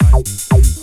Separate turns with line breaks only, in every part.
Hãy subscribe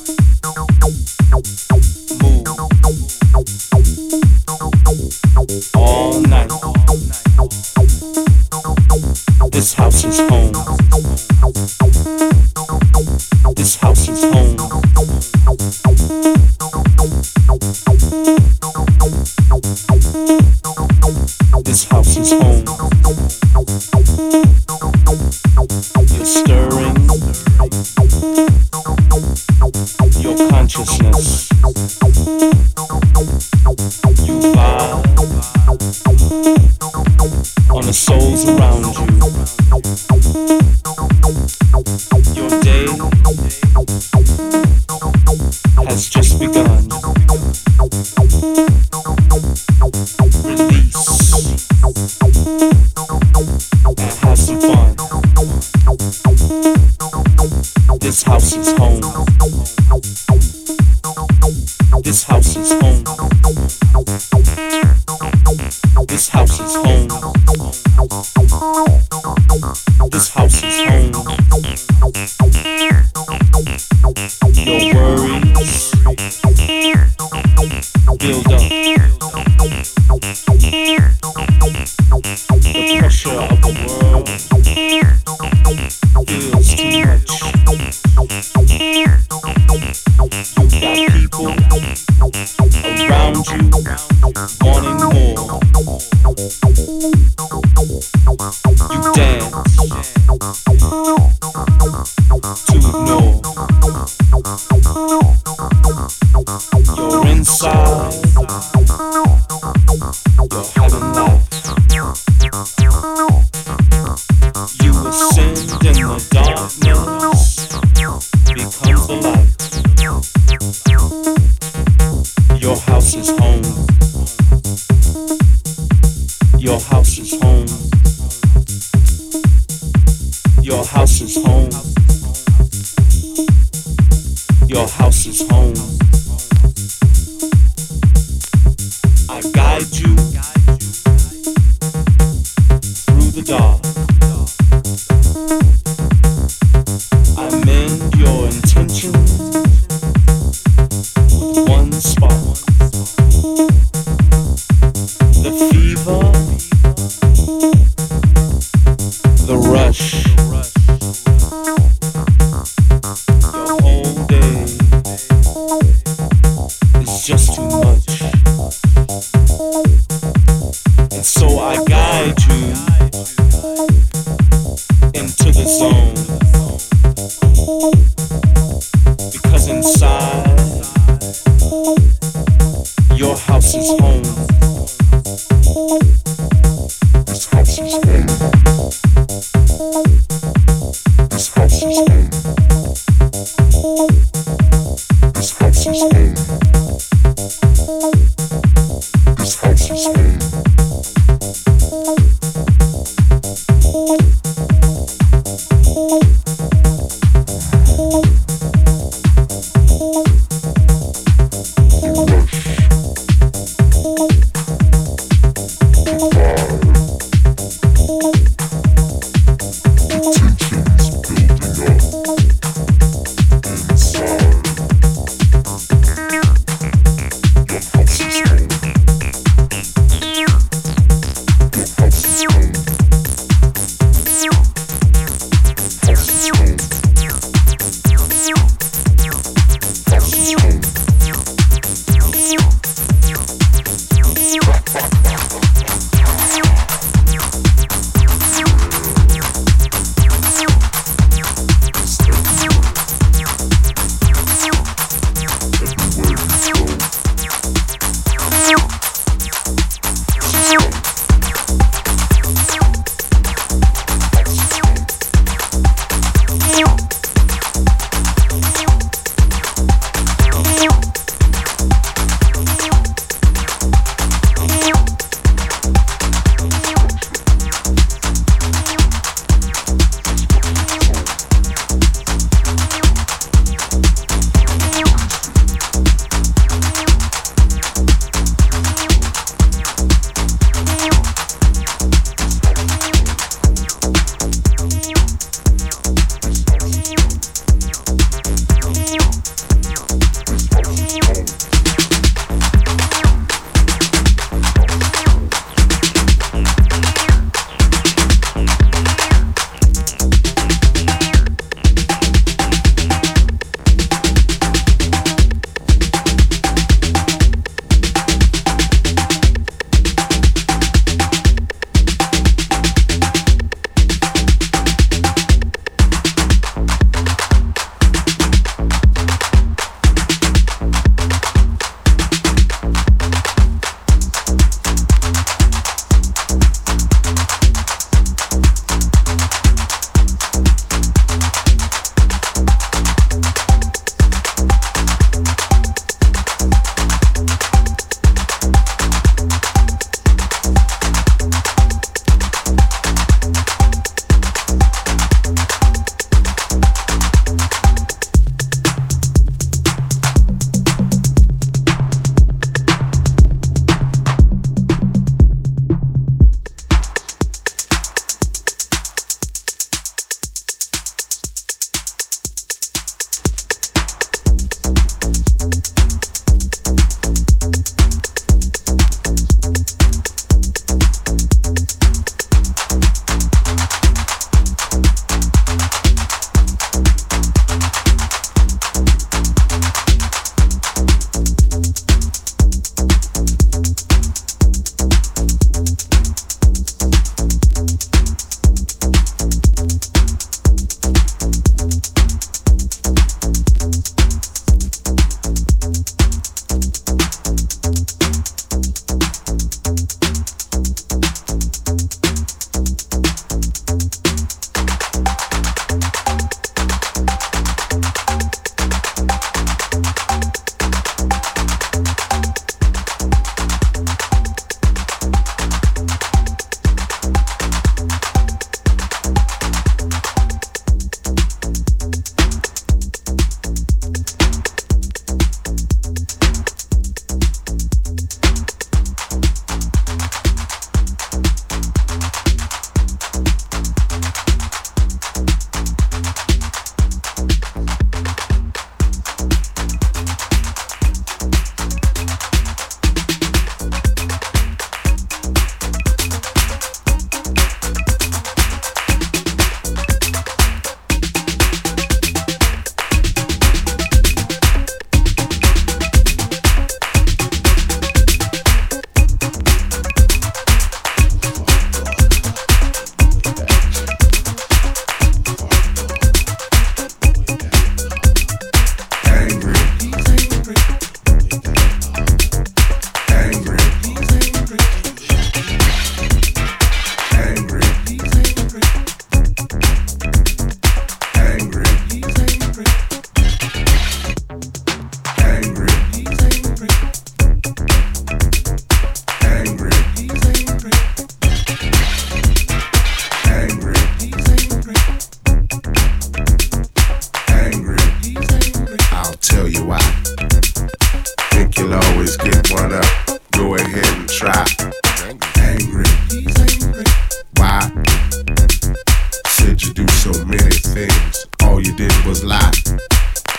things. All you did was lie.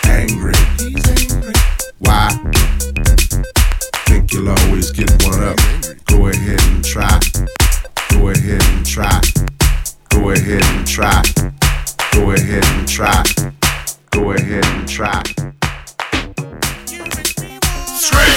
Angry. angry. Why? Think you'll always get one up. Go ahead and try. Go ahead and try. Go ahead and try. Go ahead and try. Go ahead and try.
Scream!